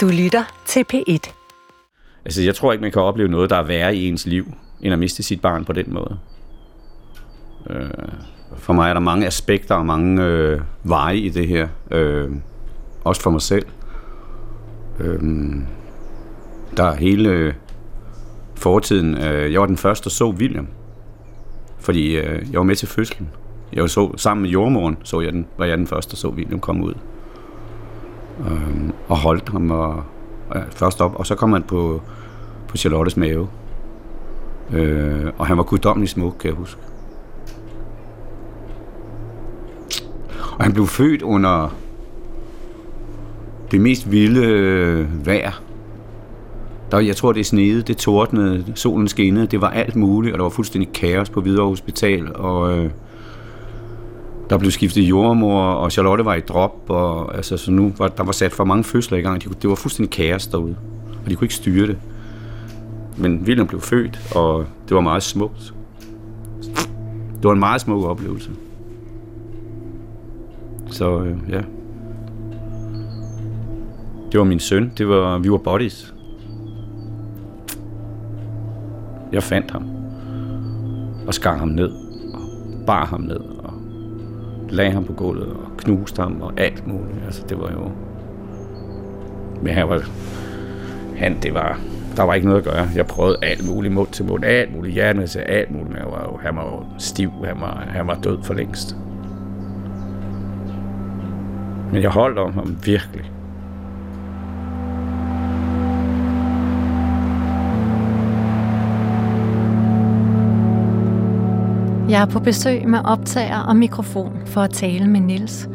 Du lytter til P1. Altså, jeg tror ikke, man kan opleve noget, der er værre i ens liv, end at miste sit barn på den måde. Øh, for mig er der mange aspekter og mange øh, veje i det her. Øh, også for mig selv. Øh, der er hele øh, fortiden. Øh, jeg var den første, der så William. Fordi øh, jeg var med til fødslen. Jeg så sammen med jordmoren, så jeg den, var jeg den første, der så William komme ud. Øh, og holdt ham og, øh, først op, og så kom han på, på Charlottes mave. Øh, og han var guddommelig smuk, kan jeg huske. Og han blev født under det mest vilde øh, vejr. Der, jeg tror, det snede, det tordnede, solen skinnede, det var alt muligt, og der var fuldstændig kaos på Hvidovre Hospital, og øh, der blev skiftet jordmor, og Charlotte var i drop, og altså, så nu var, der var sat for mange fødsler i gang. De, det var fuldstændig kaos derude, og de kunne ikke styre det. Men William blev født, og det var meget smukt. Det var en meget smuk oplevelse. Så øh, ja. Det var min søn. Det var, vi var buddies. Jeg fandt ham. Og skar ham ned. Og bar ham ned. Lagde ham på gulvet. Og knuste ham. Og alt muligt. Altså, det var jo... Men han var... Han, det var... Der var ikke noget at gøre. Jeg prøvede alt muligt mund til mund. Alt muligt hjernemæssigt, alt muligt. Men var jo, han var jo stiv. Han var, han var død for længst. Men jeg holdt om ham virkelig. Jeg er på besøg med optager og mikrofon for at tale med Nils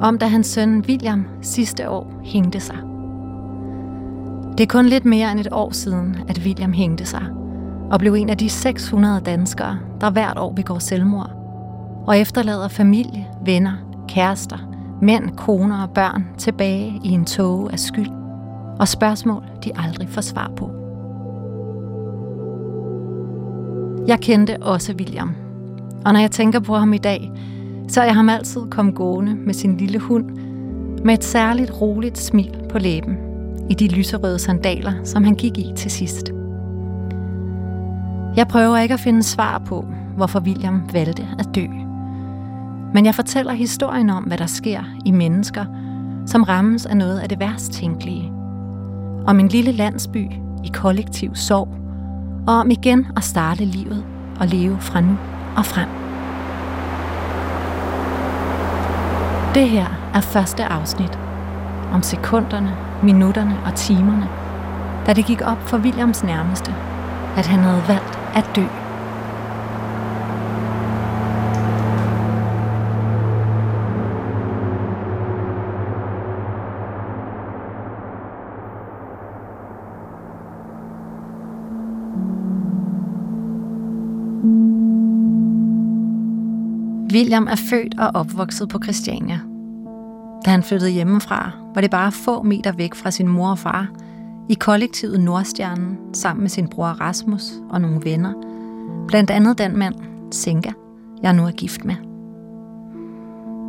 om da hans søn William sidste år hængte sig. Det er kun lidt mere end et år siden, at William hængte sig og blev en af de 600 danskere, der hvert år begår selvmord og efterlader familie, venner, kærester, mænd, koner og børn tilbage i en tåge af skyld og spørgsmål, de aldrig får svar på. Jeg kendte også William, og når jeg tænker på ham i dag, så er jeg ham altid kom gående med sin lille hund, med et særligt roligt smil på læben, i de lyserøde sandaler, som han gik i til sidst. Jeg prøver ikke at finde svar på, hvorfor William valgte at dø. Men jeg fortæller historien om, hvad der sker i mennesker, som rammes af noget af det værst tænkelige. Om en lille landsby i kollektiv sorg, og om igen at starte livet og leve fra nu og frem. Det her er første afsnit om sekunderne, minutterne og timerne, da det gik op for Williams nærmeste, at han havde valgt at dø. William er født og opvokset på Christiania. Da han flyttede hjemmefra, var det bare få meter væk fra sin mor og far, i kollektivet Nordstjernen, sammen med sin bror Rasmus og nogle venner. Blandt andet den mand, Senka, jeg nu er gift med.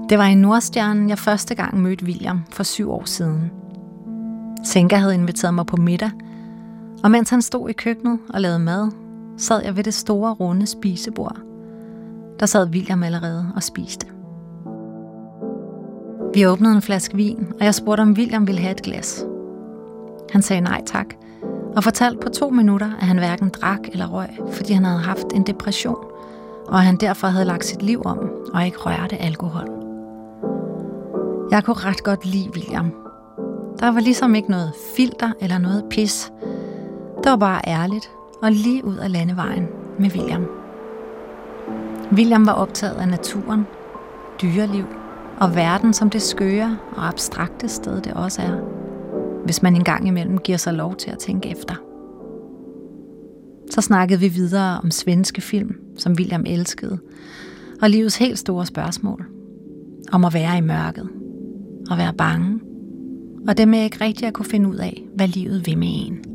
Det var i Nordstjernen, jeg første gang mødte William for syv år siden. Senka havde inviteret mig på middag, og mens han stod i køkkenet og lavede mad, sad jeg ved det store runde spisebord – der sad William allerede og spiste. Vi åbnede en flaske vin, og jeg spurgte, om William ville have et glas. Han sagde nej tak, og fortalte på to minutter, at han hverken drak eller røg, fordi han havde haft en depression, og at han derfor havde lagt sit liv om og ikke rørte alkohol. Jeg kunne ret godt lide William. Der var ligesom ikke noget filter eller noget pis. Det var bare ærligt og lige ud af landevejen med William. William var optaget af naturen, dyreliv og verden som det skøre og abstrakte sted det også er, hvis man engang imellem giver sig lov til at tænke efter. Så snakkede vi videre om svenske film, som William elskede, og livets helt store spørgsmål. Om at være i mørket, og være bange, og det med ikke rigtig at kunne finde ud af, hvad livet vil med en.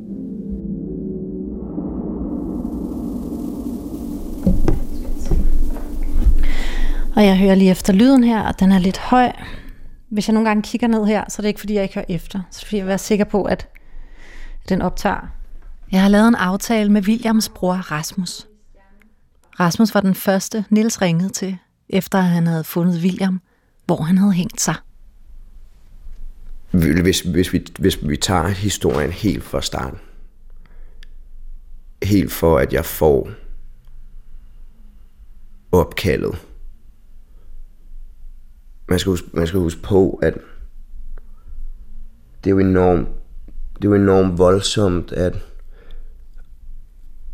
Og jeg hører lige efter lyden her, og den er lidt høj. Hvis jeg nogle gange kigger ned her, så er det ikke fordi, jeg ikke hører efter. Så er det fordi, jeg vil være sikker på, at den optager. Jeg har lavet en aftale med Williams bror Rasmus. Rasmus var den første, Nils ringede til, efter han havde fundet William, hvor han havde hængt sig. Hvis, hvis, vi, hvis vi tager historien helt fra starten, helt for at jeg får opkaldet. Man skal, huske, man skal huske på, at det er jo enormt, det er jo enormt voldsomt at,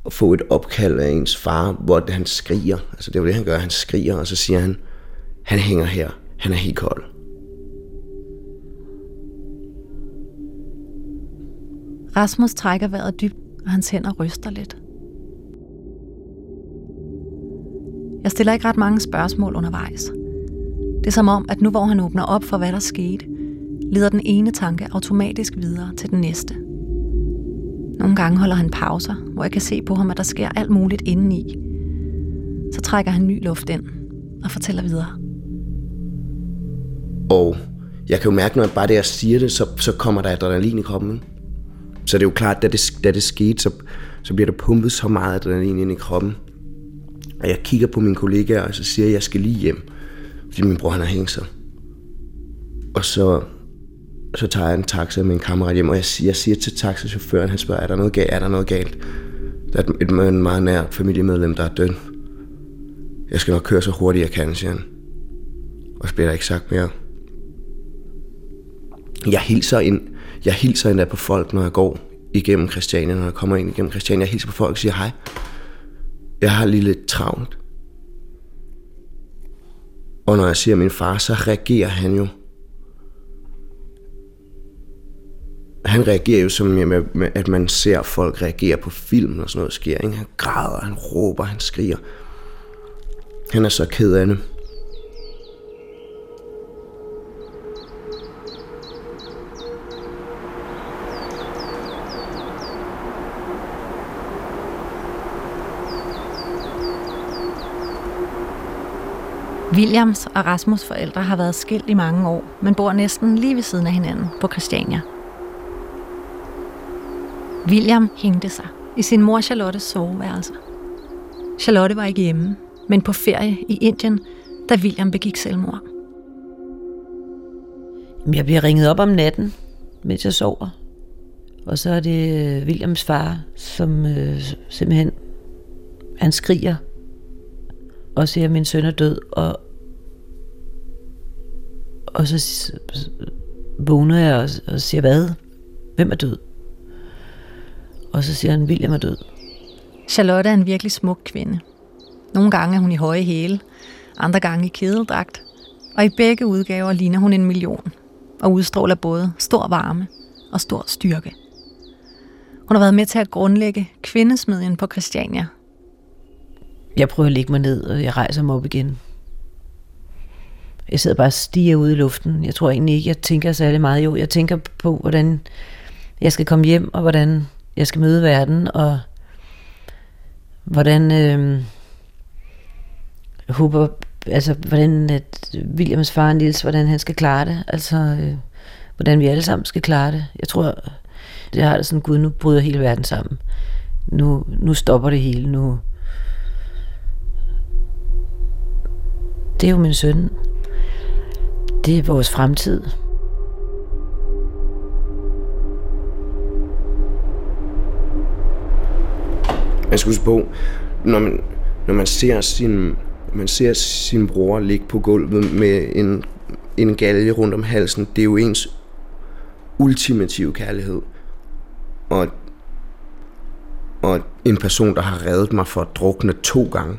at få et opkald af ens far, hvor han skriger. Altså det er jo det, han gør. Han skriger, og så siger han, han hænger her. Han er helt kold. Rasmus trækker vejret dybt, og hans hænder ryster lidt. Jeg stiller ikke ret mange spørgsmål undervejs. Det er som om, at nu hvor han åbner op for, hvad der skete, leder den ene tanke automatisk videre til den næste. Nogle gange holder han pauser, hvor jeg kan se på ham, at der sker alt muligt indeni. Så trækker han ny luft ind og fortæller videre. Og jeg kan jo mærke, når jeg bare det, jeg siger det, så, så kommer der adrenalin i kroppen. Så det er jo klart, da det, da det skete, så, så bliver der pumpet så meget adrenalin ind i kroppen. Og jeg kigger på mine kollegaer, og så siger jeg, at jeg skal lige hjem. Fordi min bror han har hængt sig. Og så, så tager jeg en taxa med en kammerat hjem, og jeg jeg siger til taxachaufføren, han spørger, er der noget galt? Er der noget galt? Der er et, et meget nær familiemedlem, der er død. Jeg skal nok køre så hurtigt jeg kan, siger han. Og så bliver der ikke sagt mere. Jeg hilser ind, jeg hilser endda på folk, når jeg går igennem Christiania, når jeg kommer ind igennem Christiania. Jeg hilser på folk og siger hej. Jeg har lige lidt travlt. Og når jeg ser min far, så reagerer han jo. Han reagerer jo som med, at man ser folk reagere på film, og sådan noget sker. Ikke? Han græder, han råber, han skriger. Han er så ked af det. Williams og Rasmus forældre har været skilt i mange år, men bor næsten lige ved siden af hinanden på Christiania. William hængte sig i sin mor Charlottes soveværelse. Charlotte var ikke hjemme, men på ferie i Indien, da William begik selvmord. Jeg bliver ringet op om natten, mens jeg sover. Og så er det øh, Williams far, som øh, simpelthen, han skriger og siger, at min søn er død, og, og så vågner jeg og, og siger, hvad? Hvem er død? Og så siger han, William er død. Charlotte er en virkelig smuk kvinde. Nogle gange er hun i høje hæle, andre gange i kedeldragt, og i begge udgaver ligner hun en million, og udstråler både stor varme og stor styrke. Hun har været med til at grundlægge kvindesmedien på Christiania. Jeg prøver at lægge mig ned, og jeg rejser mig op igen. Jeg sidder bare og stiger ud i luften. Jeg tror egentlig ikke, jeg tænker særlig meget. Jo, jeg tænker på, hvordan jeg skal komme hjem, og hvordan jeg skal møde verden, og hvordan øh, håber, altså hvordan at Williams far Nils, hvordan han skal klare det, altså øh, hvordan vi alle sammen skal klare det. Jeg tror, det har det sådan, gud, nu bryder hele verden sammen. Nu, nu stopper det hele, nu... Det er jo min søn. Det er vores fremtid. Man skal huske på, når man, når man ser sin, man ser sin bror ligge på gulvet med en, en galge rundt om halsen, det er jo ens ultimative kærlighed. Og, og en person, der har reddet mig for at drukne to gange.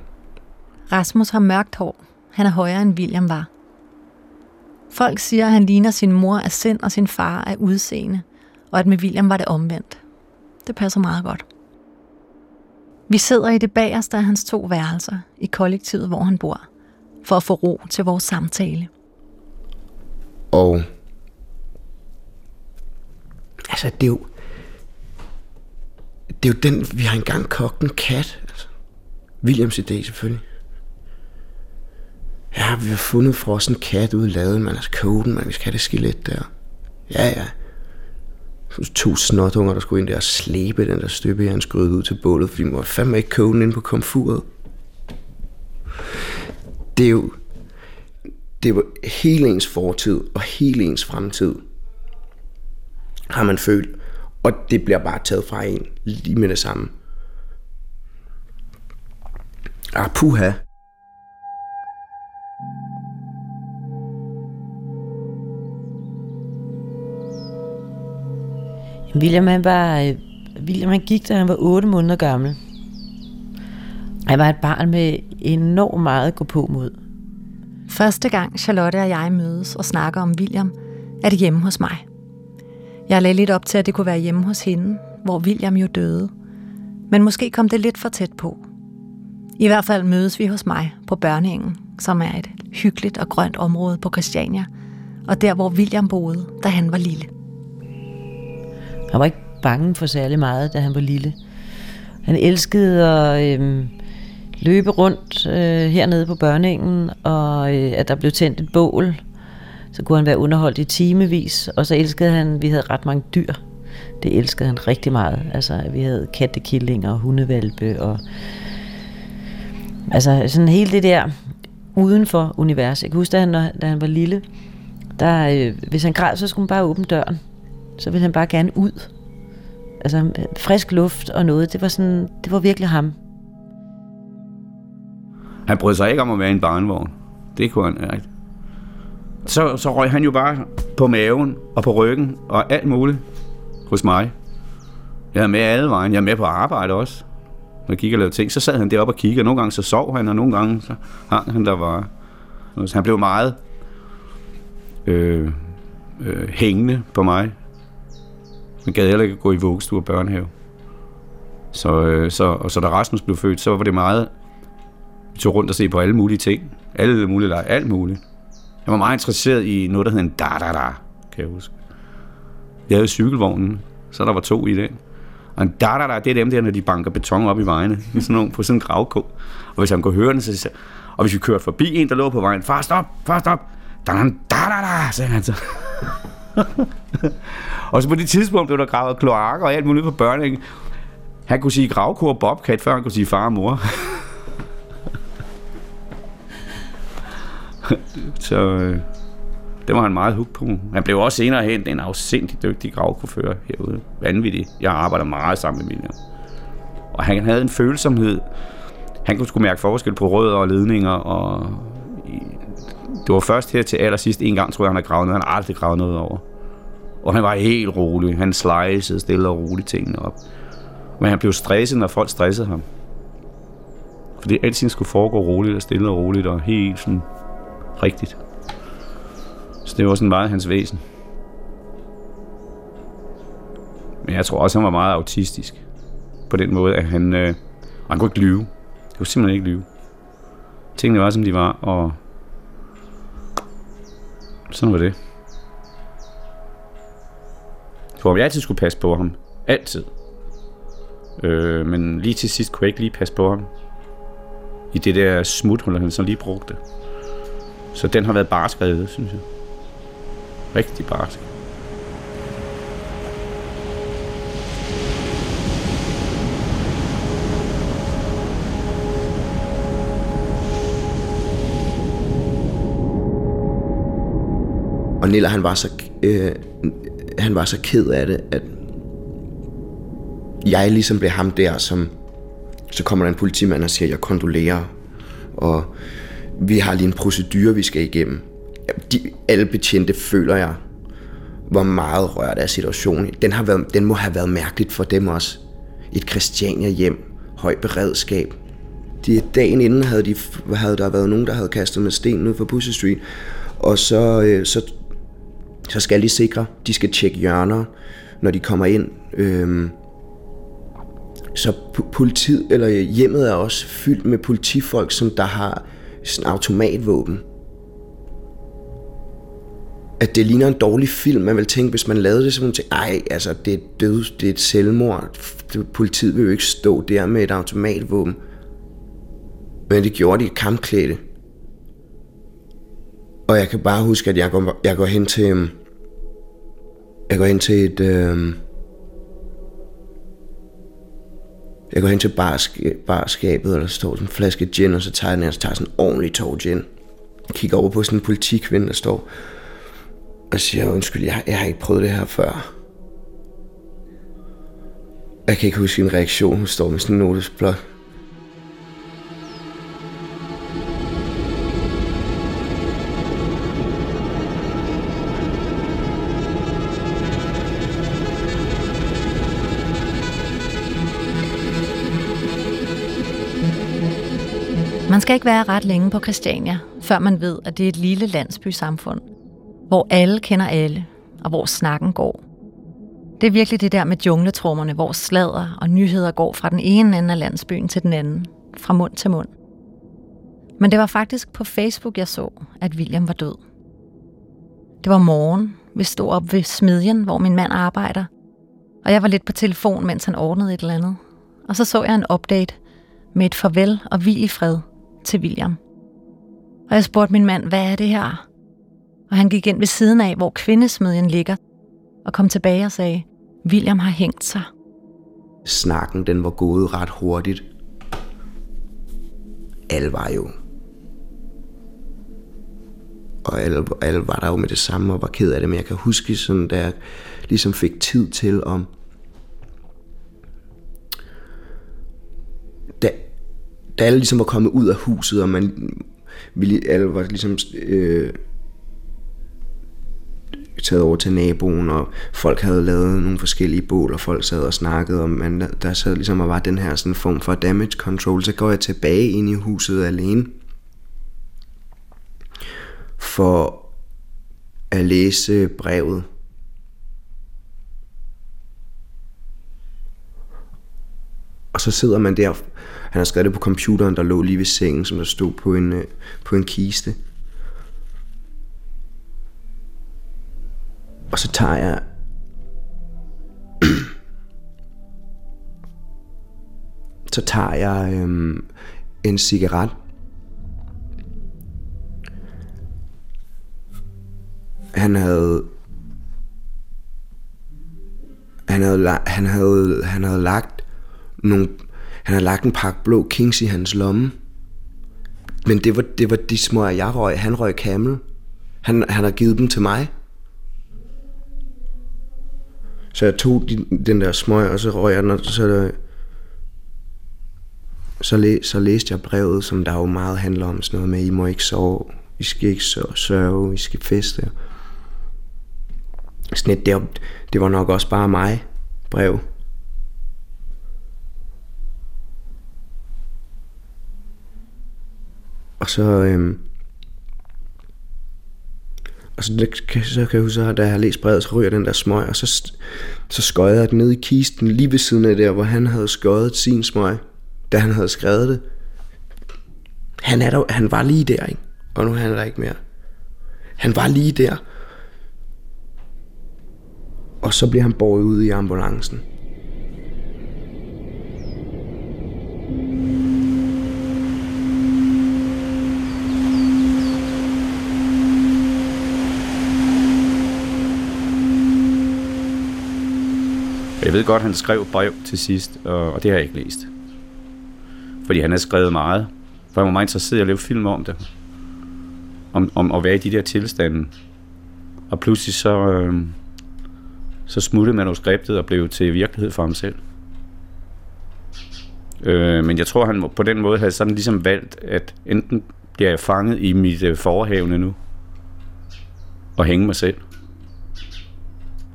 Rasmus har mørkt hår. Han er højere end William var. Folk siger, at han ligner sin mor af sind og sin far af udseende, og at med William var det omvendt. Det passer meget godt. Vi sidder i det bagerste af hans to værelser i kollektivet, hvor han bor, for at få ro til vores samtale. Og altså, det er jo, det er jo den, vi har engang kogt en kat. Altså. Williams idé selvfølgelig. Ja, vi har fundet frossen kat ude i laden, man har koden, den, man vi skal have det skelet der. Ja, ja. Så to snotunger, der skulle ind der og slæbe den der støbe, han skruede ud til bålet, fordi man måtte fandme ikke koge den ind på komfuret. Det er jo, det var hele ens fortid og hele ens fremtid, har man følt. Og det bliver bare taget fra en lige med det samme. Ah, puha. William, han var, øh, William han gik, da han var 8 måneder gammel. Han var et barn med enormt meget at gå på mod. Første gang Charlotte og jeg mødes og snakker om William, er det hjemme hos mig. Jeg lagde lidt op til, at det kunne være hjemme hos hende, hvor William jo døde. Men måske kom det lidt for tæt på. I hvert fald mødes vi hos mig på Børningen, som er et hyggeligt og grønt område på Christiania, og der hvor William boede, da han var lille. Han var ikke bange for særlig meget, da han var lille. Han elskede at øh, løbe rundt øh, hernede på børningen, og øh, at der blev tændt et bål. Så kunne han være underholdt i timevis, og så elskede han, vi havde ret mange dyr. Det elskede han rigtig meget. Altså, vi havde kattekillinger og hundevalpe, og altså sådan hele det der uden for universet. Jeg kan huske, da han, da han var lille, der, øh, hvis han græd, så skulle man bare åbne døren. Så ville han bare gerne ud. Altså øh, frisk luft og noget, det var, sådan, det var virkelig ham. Han brød sig ikke om at være i en barnevogn. Det kunne han ikke. Så, så røg han jo bare på maven og på ryggen og alt muligt hos mig. Jeg er med alle vejen. Jeg er med på arbejde også. Når jeg kigger og lavede ting, så sad han deroppe og kiggede. Nogle gange så sov han, og nogle gange så hang han der var. Så han blev meget øh, øh, hængende på mig. Man gad heller ikke gå i vuggestue og børnehave. Så, øh, så, og så da Rasmus blev født, så var det meget... Vi tog rundt og se på alle mulige ting. Alle mulige lege, alt muligt. Jeg var meget interesseret i noget, der hed en da-da-da, kan jeg huske. Jeg havde cykelvognen, så der var to i den. Og en da-da-da, det er dem der, når de banker beton op i vejene. Sådan nogle, på sådan en gravko. Og hvis han kunne høre den, så og hvis vi kørte forbi en, der lå på vejen, far stop, far stop, da-da-da, sagde han så. og så på det tidspunkt blev der gravet kloakker og alt muligt på børningen. Han kunne sige gravkur og bobcat, før han kunne sige far og mor. så øh, det var han meget hooked på. Han blev også senere hen en afsindig dygtig gravkurfører herude. Vanvittig. Jeg arbejder meget sammen med William. Og han havde en følsomhed. Han kunne sgu mærke forskel på rødder og ledninger. Og det var først her til allersidst en gang, tror jeg, han har gravet noget. Han har aldrig gravet noget over. Og han var helt rolig. Han slicede stille og roligt tingene op. Men han blev stresset, når folk stressede ham. Fordi alting skulle foregå roligt og stille og roligt og helt sådan rigtigt. Så det var sådan meget hans væsen. Men jeg tror også, han var meget autistisk. På den måde, at han, øh, han kunne ikke lyve. Det kunne simpelthen ikke lyve. Tingene var, som de var, og sådan var det. For jeg altid skulle passe på ham. Altid. Øh, men lige til sidst kunne jeg ikke lige passe på ham. I det der smuthul, han så lige brugte. Så den har været bare skrevet, synes jeg. Rigtig barsk. Og Nilla, han var så, øh, han var så ked af det, at jeg ligesom blev ham der, som så kommer der en politimand og siger, jeg kondolerer, og vi har lige en procedure, vi skal igennem. De, alle betjente føler jeg, hvor meget rørt af situationen. Den, har været, den må have været mærkeligt for dem også. Et Christiania hjem, høj beredskab. De, dagen inden havde, de, havde der været nogen, der havde kastet med sten ud for Pussy Street, og så, øh, så, så skal de sikre, de skal tjekke hjørner, når de kommer ind. Øhm, så politiet, eller hjemmet er også fyldt med politifolk, som der har sådan automatvåben. At det ligner en dårlig film. Man vil tænke, hvis man lavede det, så man tænke, ej, altså, det er død, det er et selvmord. Politiet vil jo ikke stå der med et automatvåben. Men det gjorde de kampklædte. Og jeg kan bare huske, at jeg går, jeg går hen til... Øhm, jeg går hen til et... Øh, jeg går hen til barsk- barskabet, og der står sådan en flaske gin, og så tager jeg den, og så tager jeg sådan en ordentlig tog gin. Jeg Kigger over på sådan en politikvinde, der står og siger, undskyld, jeg, jeg har ikke prøvet det her før. Jeg kan ikke huske en reaktion, hun står med sådan en notesblok. Ikke være ret længe på Christiania, før man ved, at det er et lille landsbysamfund, hvor alle kender alle, og hvor snakken går. Det er virkelig det der med jungletrummerne, hvor sladder og nyheder går fra den ene ende af landsbyen til den anden, fra mund til mund. Men det var faktisk på Facebook, jeg så, at William var død. Det var morgen. Vi stod op ved smedjen, hvor min mand arbejder. Og jeg var lidt på telefon, mens han ordnede et eller andet. Og så så jeg en update med et farvel og hvil i fred til William. Og jeg spurgte min mand, hvad er det her? Og han gik ind ved siden af, hvor kvindesmedien ligger, og kom tilbage og sagde, William har hængt sig. Snakken, den var gået ret hurtigt. Alle var jo... Og alle, alle var der jo med det samme og var ked af det, men jeg kan huske, sådan, da jeg ligesom fik tid til om... Da, da alle ligesom var kommet ud af huset, og man ville, alle var ligesom øh, taget over til naboen, og folk havde lavet nogle forskellige bål, og folk sad og snakkede, og man, der sad ligesom og var den her sådan form for damage control, så går jeg tilbage ind i huset alene, for at læse brevet. Og så sidder man der, han har skrevet det på computeren, der lå lige ved sengen, som der stod på en, øh, på en kiste. Og så tager jeg... så tager jeg øhm, en cigaret. Han havde... Han havde, han havde, han havde lagt nogle, han har lagt en pakke blå Kings i hans lomme. Men det var, det var de små, jeg røg. Han røg Camel. Han, han har givet dem til mig. Så jeg tog de, den der smøg, og så røg jeg den, og så, så, læ, så læste jeg brevet, som der jo meget handler om sådan noget med, I må ikke sove, I skal ikke sørge, I skal feste. Sådan et, det, det var nok også bare mig, brev. Og så, øhm, og så, det, kan- så kan jeg huske, at da jeg har læst brevet, så ryger den der smøg, og så, så skøjede jeg den ned i kisten, lige ved siden af der, hvor han havde skøjet sin smøg, da han havde skrevet det. Han, er der, han var lige der, ikke? Og nu er han der ikke mere. Han var lige der. Og så bliver han båret ud i ambulancen. Ved godt, han skrev brev til sidst, og, og det har jeg ikke læst. Fordi han har skrevet meget. For jeg var meget interesseret i at lave film om det. Om, om at være i de der tilstande. Og pludselig så, øh, så smuttede manuskriptet og blev til virkelighed for ham selv. Øh, men jeg tror, han på den måde havde sådan ligesom valgt, at enten bliver jeg fanget i mit øh, forhavne nu, og hænge mig selv.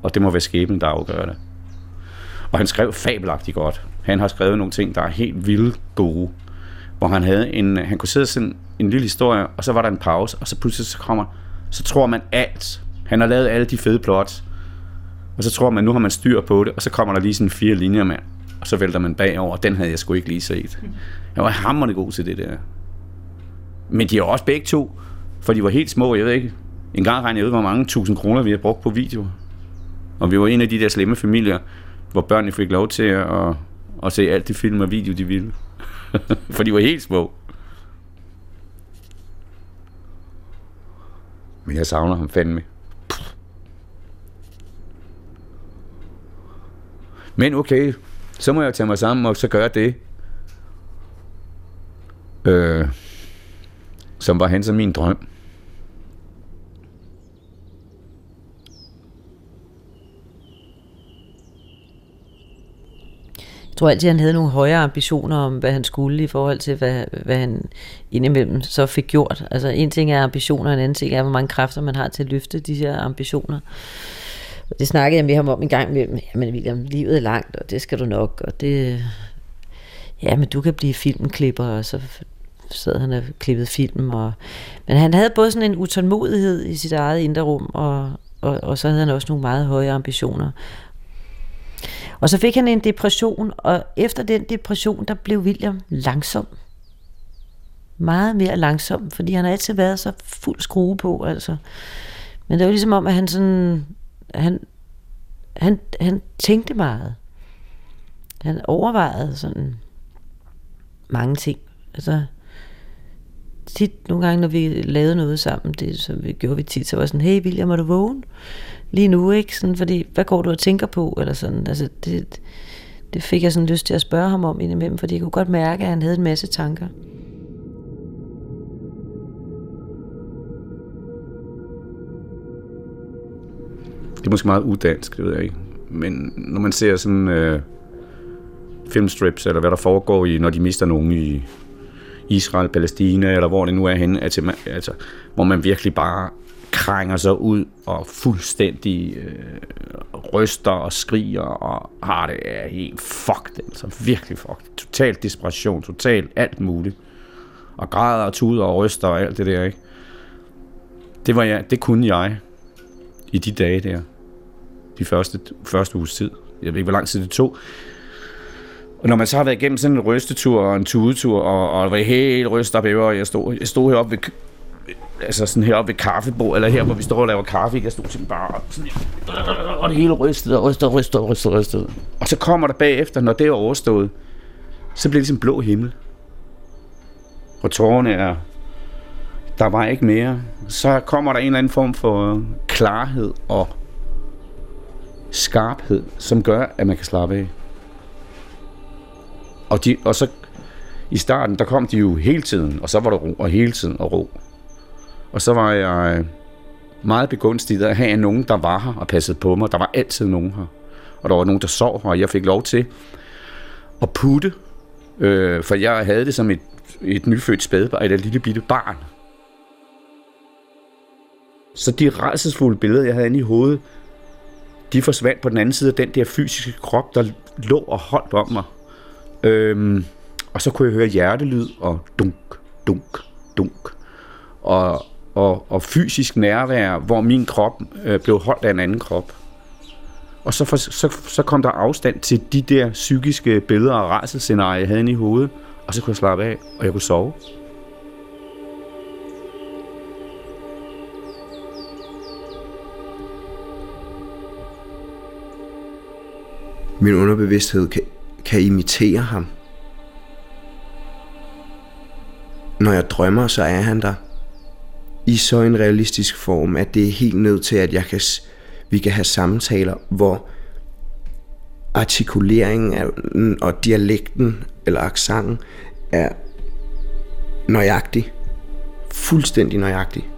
Og det må være skæbnen, der afgør det. Og han skrev fabelagtigt godt. Han har skrevet nogle ting, der er helt vildt gode. Hvor han havde en, han kunne sidde sådan en lille historie, og så var der en pause, og så pludselig så kommer, så tror man alt. Han har lavet alle de fede plots, og så tror man, nu har man styr på det, og så kommer der lige sådan fire linjer med, og så vælter man bagover, den havde jeg sgu ikke lige set. Jeg var hammerende god til det der. Men de er også begge to, for de var helt små, jeg ved ikke. En gang regnede jeg ud, hvor mange tusind kroner vi har brugt på video. Og vi var en af de der slemme familier, hvor børnene fik lov til at, at se alt det film og video, de ville. For de var helt små. Men jeg savner ham fandme. Men okay, så må jeg tage mig sammen, og så gøre det. Øh, som var hans og min drøm. Tror altid, han havde nogle højere ambitioner om, hvad han skulle i forhold til, hvad, hvad han indimellem så fik gjort. Altså en ting er ambitioner, en anden ting er, hvor mange kræfter man har til at løfte de her ambitioner. Det snakkede jeg med ham om en gang imellem. Jamen William, livet er langt, og det skal du nok, og det... Ja, men du kan blive filmklipper, og så sad han og klippede film. Og, men han havde både sådan en utålmodighed i sit eget indre rum, og, og, og så havde han også nogle meget høje ambitioner. Og så fik han en depression, og efter den depression, der blev William langsom. Meget mere langsom, fordi han har altid været så fuld skrue på, altså. Men det var ligesom om, at han sådan, han, han, han tænkte meget. Han overvejede sådan mange ting. Altså, tit nogle gange, når vi lavede noget sammen, det som vi gjorde vi tit, så var sådan, hey William, er du vågen? Lige nu, ikke? Sådan, fordi, hvad går du og tænker på? Eller sådan, altså, det, det fik jeg sådan lyst til at spørge ham om indimellem, fordi jeg kunne godt mærke, at han havde en masse tanker. Det er måske meget udansk, det ved jeg ikke. Men når man ser sådan øh, filmstrips, eller hvad der foregår i, når de mister nogen i Israel, Palæstina, eller hvor det nu er henne, altså, altså, hvor man virkelig bare krænger sig ud og fuldstændig øh, ryster og skriger og har det er helt fucked, altså virkelig fucked. Total desperation, total alt muligt. Og græder og tuder og ryster og alt det der, ikke? Det, var jeg, det kunne jeg i de dage der. De første, første uges tid. Jeg ved ikke, hvor lang tid det tog. Og når man så har været igennem sådan en rystetur og en tudetur, og, og var helt rystet op og jeg stod, jeg stod heroppe ved, altså sådan heroppe ved kaffebord, eller her, hvor vi står og laver kaffe, jeg stod simpelthen bare sådan, og det hele rystede og rystede og rystede og rystede, rystede. Og så kommer der bagefter, når det er overstået, så bliver det ligesom blå himmel. Og tårerne er, der var ikke mere. Så kommer der en eller anden form for klarhed og skarphed, som gør, at man kan slappe af. Og, de, og så i starten, der kom de jo hele tiden, og så var der ro, og hele tiden og ro. Og så var jeg øh, meget begunstiget at have nogen, der var her og passede på mig. Der var altid nogen her. Og der var nogen, der sov her, og jeg fik lov til at putte, øh, for jeg havde det som et, et nyfødt spædbarn, et lille bitte barn. Så de rædselsfulde billeder, jeg havde inde i hovedet, de forsvandt på den anden side af den der fysiske krop, der lå og holdt om mig. Øhm, og så kunne jeg høre hjertelyd og dunk, dunk, dunk. Og, og, og fysisk nærvær, hvor min krop øh, blev holdt af en anden krop. Og så, for, så, så kom der afstand til de der psykiske billeder og rædselsscenarier, jeg havde inde i hovedet. Og så kunne jeg slappe af, og jeg kunne sove. Min underbevidsthed kan, kan imitere ham. Når jeg drømmer, så er han der i så en realistisk form, at det er helt nødt til, at jeg kan, vi kan have samtaler, hvor artikuleringen og dialekten eller aksangen er nøjagtig. Fuldstændig nøjagtig.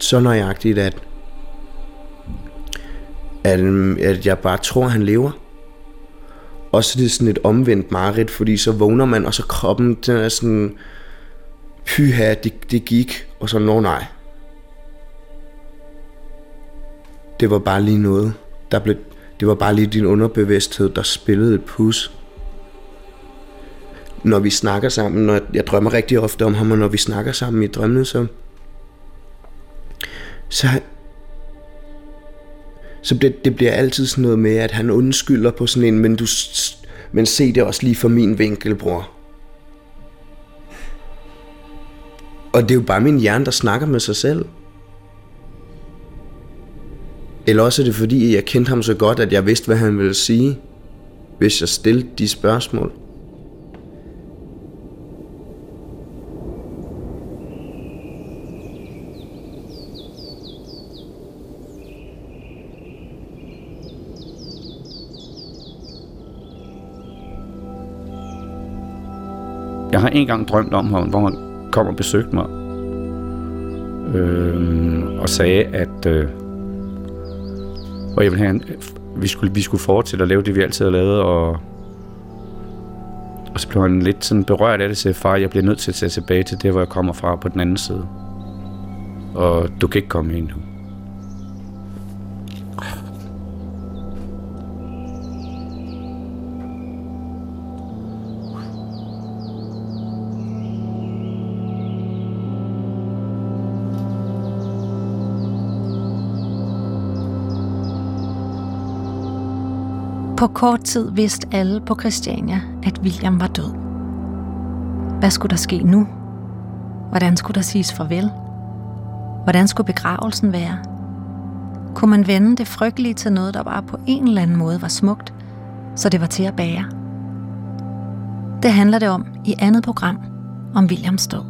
Så nøjagtigt, at, at, at jeg bare tror, han lever. Og så er det sådan et omvendt mareridt, fordi så vågner man, og så kroppen, den er sådan, pyha, det, det gik, og så, nå nej. Det var bare lige noget, der blev, det var bare lige din underbevidsthed, der spillede et pus. Når vi snakker sammen, når jeg drømmer rigtig ofte om ham, og når vi snakker sammen i drømmene, så, så, så det, det bliver altid sådan noget med, at han undskylder på sådan en, men, du, men se det også lige fra min vinkel, bror. Og det er jo bare min hjerne, der snakker med sig selv. Eller også er det fordi, jeg kendte ham så godt, at jeg vidste, hvad han ville sige, hvis jeg stillede de spørgsmål. Jeg har engang drømt om ham, hvor han kom og besøgte mig. Øh, og sagde, at øh, og jeg ville have en, vi, skulle, vi skulle fortsætte at lave det, vi altid har lavet, og, og så blev han lidt sådan berørt af det, sagde, far, jeg bliver nødt til at tage tilbage til det, hvor jeg kommer fra på den anden side. Og du kan ikke komme ind nu. Kort tid vidste alle på Christiania, at William var død. Hvad skulle der ske nu? Hvordan skulle der siges farvel? Hvordan skulle begravelsen være? Kunne man vende det frygtelige til noget, der bare på en eller anden måde var smukt, så det var til at bære? Det handler det om i andet program om Williams død.